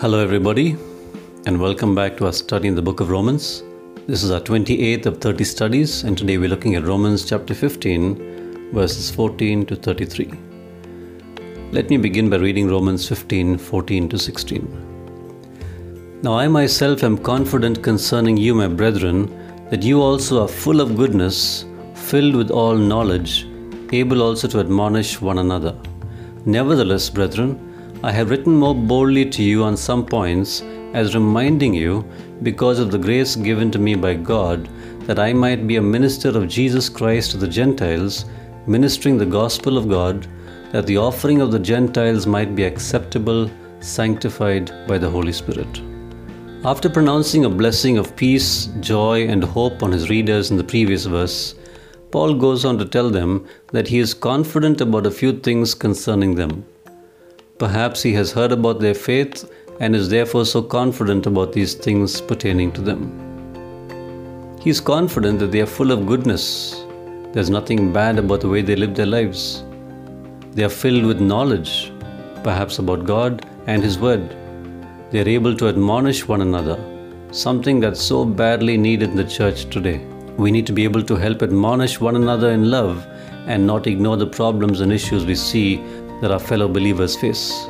Hello, everybody, and welcome back to our study in the book of Romans. This is our 28th of 30 studies, and today we're looking at Romans chapter 15, verses 14 to 33. Let me begin by reading Romans 15 14 to 16. Now I myself am confident concerning you, my brethren, that you also are full of goodness, filled with all knowledge, able also to admonish one another. Nevertheless, brethren, I have written more boldly to you on some points, as reminding you, because of the grace given to me by God, that I might be a minister of Jesus Christ to the Gentiles, ministering the gospel of God, that the offering of the Gentiles might be acceptable, sanctified by the Holy Spirit. After pronouncing a blessing of peace, joy, and hope on his readers in the previous verse, Paul goes on to tell them that he is confident about a few things concerning them. Perhaps he has heard about their faith and is therefore so confident about these things pertaining to them. He is confident that they are full of goodness. There's nothing bad about the way they live their lives. They are filled with knowledge, perhaps about God and His Word. They are able to admonish one another, something that's so badly needed in the church today. We need to be able to help admonish one another in love and not ignore the problems and issues we see that our fellow believers face.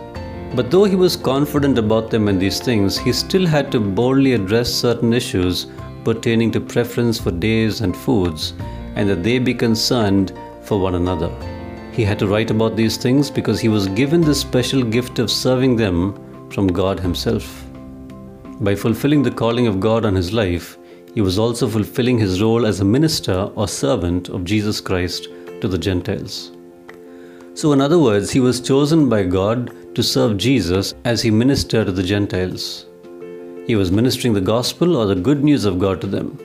But though he was confident about them and these things, he still had to boldly address certain issues pertaining to preference for days and foods, and that they be concerned for one another. He had to write about these things because he was given the special gift of serving them from God Himself. By fulfilling the calling of God on his life, he was also fulfilling his role as a minister or servant of Jesus Christ to the Gentiles. So, in other words, he was chosen by God to serve Jesus as he ministered to the Gentiles. He was ministering the gospel or the good news of God to them.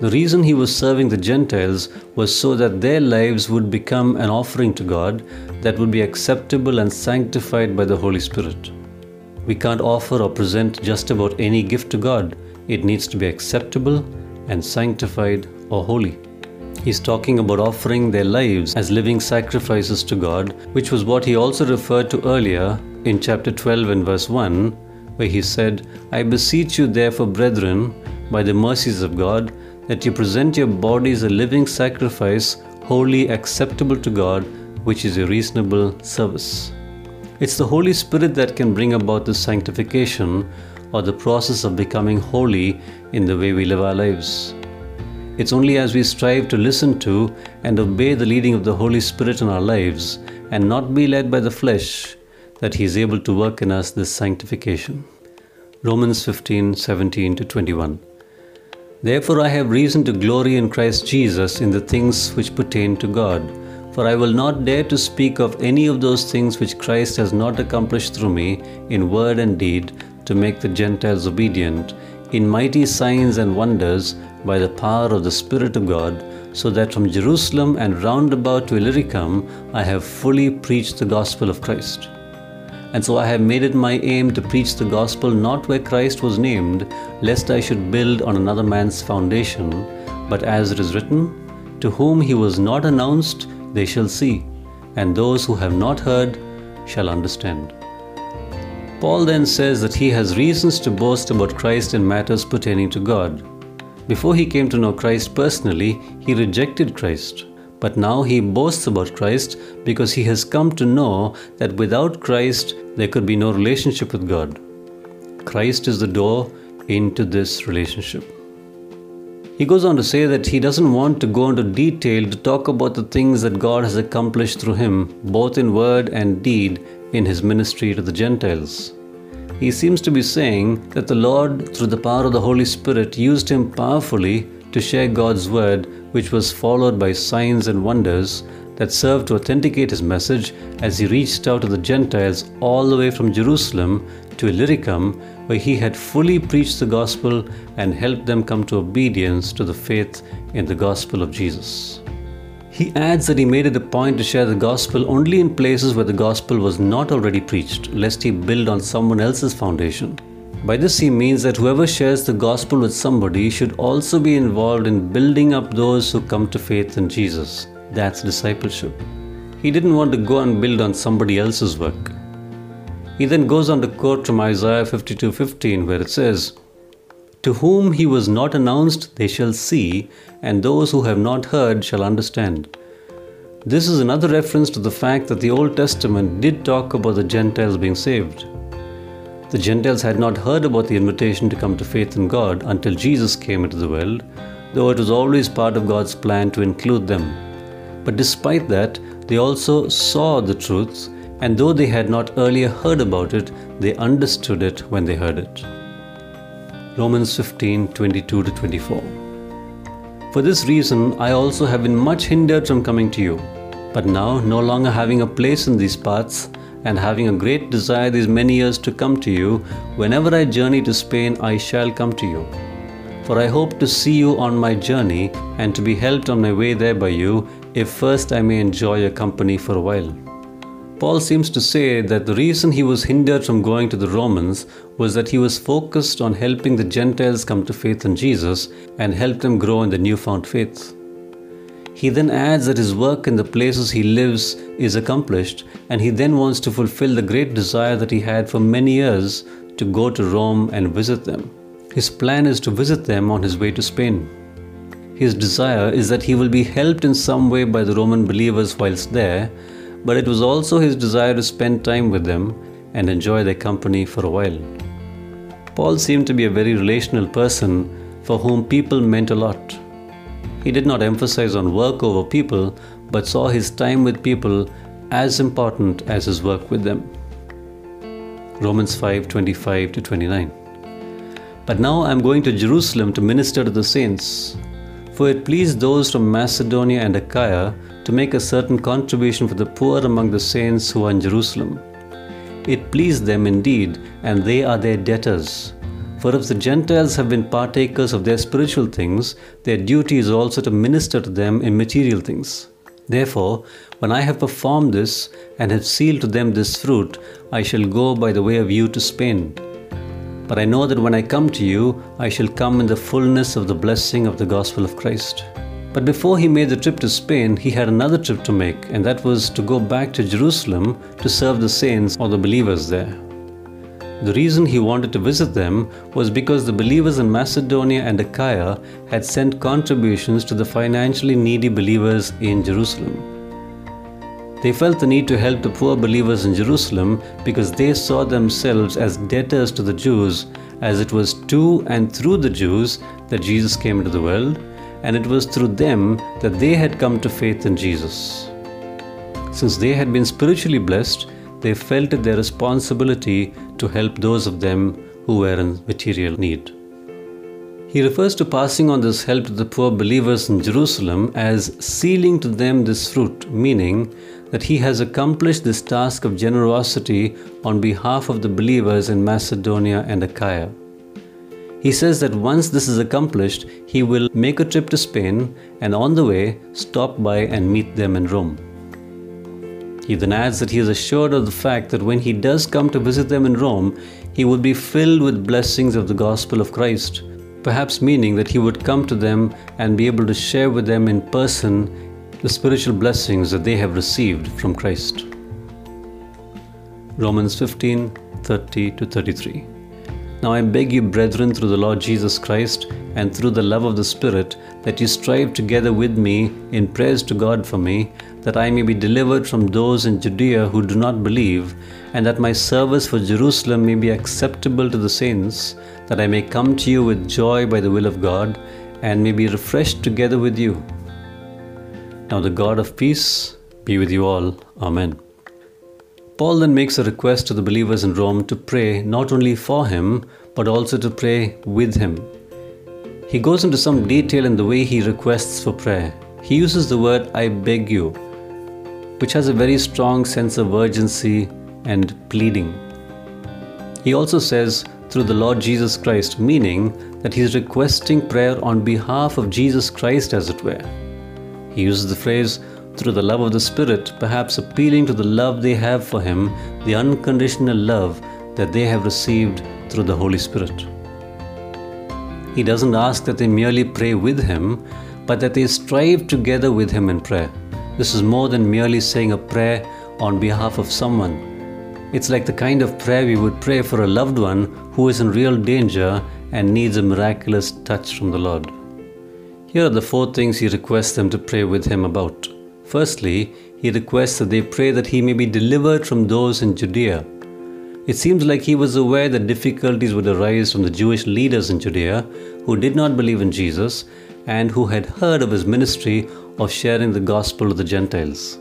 The reason he was serving the Gentiles was so that their lives would become an offering to God that would be acceptable and sanctified by the Holy Spirit. We can't offer or present just about any gift to God, it needs to be acceptable and sanctified or holy. He's talking about offering their lives as living sacrifices to God, which was what he also referred to earlier in chapter 12 and verse 1, where he said, I beseech you, therefore, brethren, by the mercies of God, that you present your bodies a living sacrifice, holy acceptable to God, which is a reasonable service. It's the Holy Spirit that can bring about the sanctification or the process of becoming holy in the way we live our lives. It's only as we strive to listen to and obey the leading of the Holy Spirit in our lives and not be led by the flesh that He is able to work in us this sanctification. Romans 15 17 to 21. Therefore, I have reason to glory in Christ Jesus in the things which pertain to God. For I will not dare to speak of any of those things which Christ has not accomplished through me in word and deed to make the Gentiles obedient, in mighty signs and wonders by the power of the Spirit of God, so that from Jerusalem and round about to Illyricum I have fully preached the gospel of Christ. And so I have made it my aim to preach the gospel not where Christ was named, lest I should build on another man's foundation, but as it is written, To whom he was not announced, they shall see, and those who have not heard shall understand. Paul then says that he has reasons to boast about Christ in matters pertaining to God. Before he came to know Christ personally, he rejected Christ. But now he boasts about Christ because he has come to know that without Christ there could be no relationship with God. Christ is the door into this relationship. He goes on to say that he doesn't want to go into detail to talk about the things that God has accomplished through him, both in word and deed, in his ministry to the Gentiles. He seems to be saying that the Lord, through the power of the Holy Spirit, used him powerfully to share God's word, which was followed by signs and wonders that served to authenticate his message as he reached out to the Gentiles all the way from Jerusalem to Illyricum, where he had fully preached the gospel and helped them come to obedience to the faith in the gospel of Jesus. He adds that he made it a point to share the gospel only in places where the gospel was not already preached, lest he build on someone else's foundation. By this, he means that whoever shares the gospel with somebody should also be involved in building up those who come to faith in Jesus. That's discipleship. He didn't want to go and build on somebody else's work. He then goes on to quote from Isaiah 52:15 where it says, "To whom he was not announced they shall see, and those who have not heard shall understand." This is another reference to the fact that the Old Testament did talk about the Gentiles being saved. The Gentiles had not heard about the invitation to come to faith in God until Jesus came into the world, though it was always part of God's plan to include them. But despite that, they also saw the truth, and though they had not earlier heard about it, they understood it when they heard it. Romans 15 22 24. For this reason, I also have been much hindered from coming to you. But now, no longer having a place in these parts, and having a great desire these many years to come to you, whenever I journey to Spain, I shall come to you. For I hope to see you on my journey, and to be helped on my way there by you, if first I may enjoy your company for a while. Paul seems to say that the reason he was hindered from going to the Romans was that he was focused on helping the Gentiles come to faith in Jesus and help them grow in the newfound faith. He then adds that his work in the places he lives is accomplished, and he then wants to fulfill the great desire that he had for many years to go to Rome and visit them. His plan is to visit them on his way to Spain. His desire is that he will be helped in some way by the Roman believers whilst there, but it was also his desire to spend time with them and enjoy their company for a while. Paul seemed to be a very relational person for whom people meant a lot. He did not emphasize on work over people, but saw his time with people as important as his work with them. Romans 5:25 to 29. But now I am going to Jerusalem to minister to the saints, for it pleased those from Macedonia and Achaia to make a certain contribution for the poor among the saints who are in Jerusalem. It pleased them indeed, and they are their debtors. For if the Gentiles have been partakers of their spiritual things, their duty is also to minister to them in material things. Therefore, when I have performed this and have sealed to them this fruit, I shall go by the way of you to Spain. But I know that when I come to you, I shall come in the fullness of the blessing of the gospel of Christ. But before he made the trip to Spain, he had another trip to make, and that was to go back to Jerusalem to serve the saints or the believers there. The reason he wanted to visit them was because the believers in Macedonia and Achaia had sent contributions to the financially needy believers in Jerusalem. They felt the need to help the poor believers in Jerusalem because they saw themselves as debtors to the Jews, as it was to and through the Jews that Jesus came into the world and it was through them that they had come to faith in Jesus. Since they had been spiritually blessed, they felt it their responsibility to help those of them who were in material need. He refers to passing on this help to the poor believers in Jerusalem as sealing to them this fruit, meaning that he has accomplished this task of generosity on behalf of the believers in Macedonia and Achaia. He says that once this is accomplished, he will make a trip to Spain and on the way stop by and meet them in Rome. He then adds that he is assured of the fact that when he does come to visit them in Rome, he will be filled with blessings of the gospel of Christ, perhaps meaning that he would come to them and be able to share with them in person the spiritual blessings that they have received from Christ. Romans 15 30 to 33. Now I beg you, brethren, through the Lord Jesus Christ and through the love of the Spirit, that you strive together with me in prayers to God for me, that I may be delivered from those in Judea who do not believe, and that my service for Jerusalem may be acceptable to the saints, that I may come to you with joy by the will of God, and may be refreshed together with you. Now the God of peace be with you all. Amen. Paul then makes a request to the believers in Rome to pray not only for him, but also to pray with him. He goes into some detail in the way he requests for prayer. He uses the word I beg you, which has a very strong sense of urgency and pleading. He also says, through the Lord Jesus Christ, meaning that he is requesting prayer on behalf of Jesus Christ, as it were. He uses the phrase, through the love of the Spirit, perhaps appealing to the love they have for Him, the unconditional love that they have received through the Holy Spirit. He doesn't ask that they merely pray with Him, but that they strive together with Him in prayer. This is more than merely saying a prayer on behalf of someone. It's like the kind of prayer we would pray for a loved one who is in real danger and needs a miraculous touch from the Lord. Here are the four things he requests them to pray with him about. Firstly, he requests that they pray that he may be delivered from those in Judea. It seems like he was aware that difficulties would arise from the Jewish leaders in Judea who did not believe in Jesus and who had heard of his ministry of sharing the gospel to the Gentiles.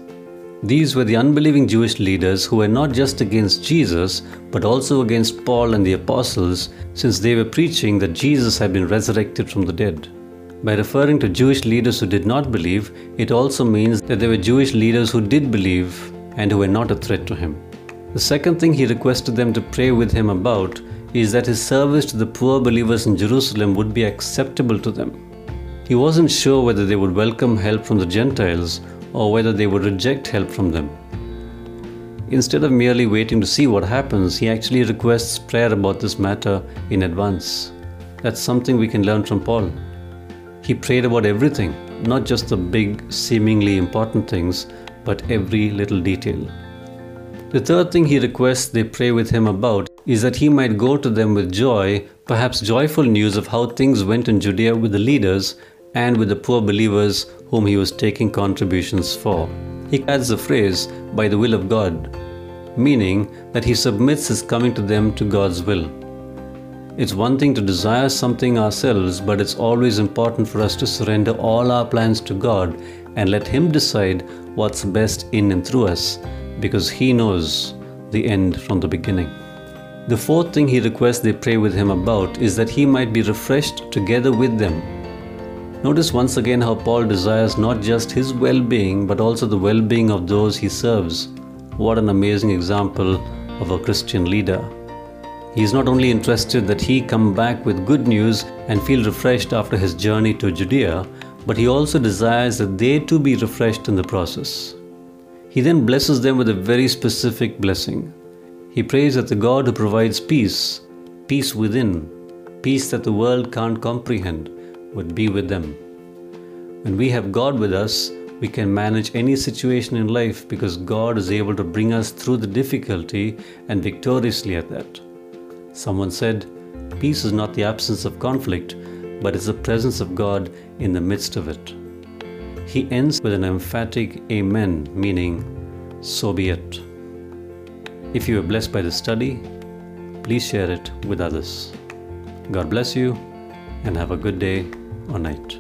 These were the unbelieving Jewish leaders who were not just against Jesus, but also against Paul and the apostles, since they were preaching that Jesus had been resurrected from the dead. By referring to Jewish leaders who did not believe, it also means that there were Jewish leaders who did believe and who were not a threat to him. The second thing he requested them to pray with him about is that his service to the poor believers in Jerusalem would be acceptable to them. He wasn't sure whether they would welcome help from the Gentiles or whether they would reject help from them. Instead of merely waiting to see what happens, he actually requests prayer about this matter in advance. That's something we can learn from Paul. He prayed about everything, not just the big, seemingly important things, but every little detail. The third thing he requests they pray with him about is that he might go to them with joy, perhaps joyful news of how things went in Judea with the leaders and with the poor believers whom he was taking contributions for. He adds the phrase, by the will of God, meaning that he submits his coming to them to God's will. It's one thing to desire something ourselves, but it's always important for us to surrender all our plans to God and let Him decide what's best in and through us, because He knows the end from the beginning. The fourth thing he requests they pray with him about is that he might be refreshed together with them Notice once again how Paul desires not just his well being, but also the well being of those he serves. What an amazing example of a Christian leader. He is not only interested that he come back with good news and feel refreshed after his journey to Judea, but he also desires that they too be refreshed in the process. He then blesses them with a very specific blessing. He prays that the God who provides peace, peace within, peace that the world can't comprehend, would be with them. When we have God with us, we can manage any situation in life because God is able to bring us through the difficulty and victoriously at that. Someone said, Peace is not the absence of conflict, but is the presence of God in the midst of it. He ends with an emphatic Amen, meaning, So be it. If you are blessed by the study, please share it with others. God bless you and have a good day or night.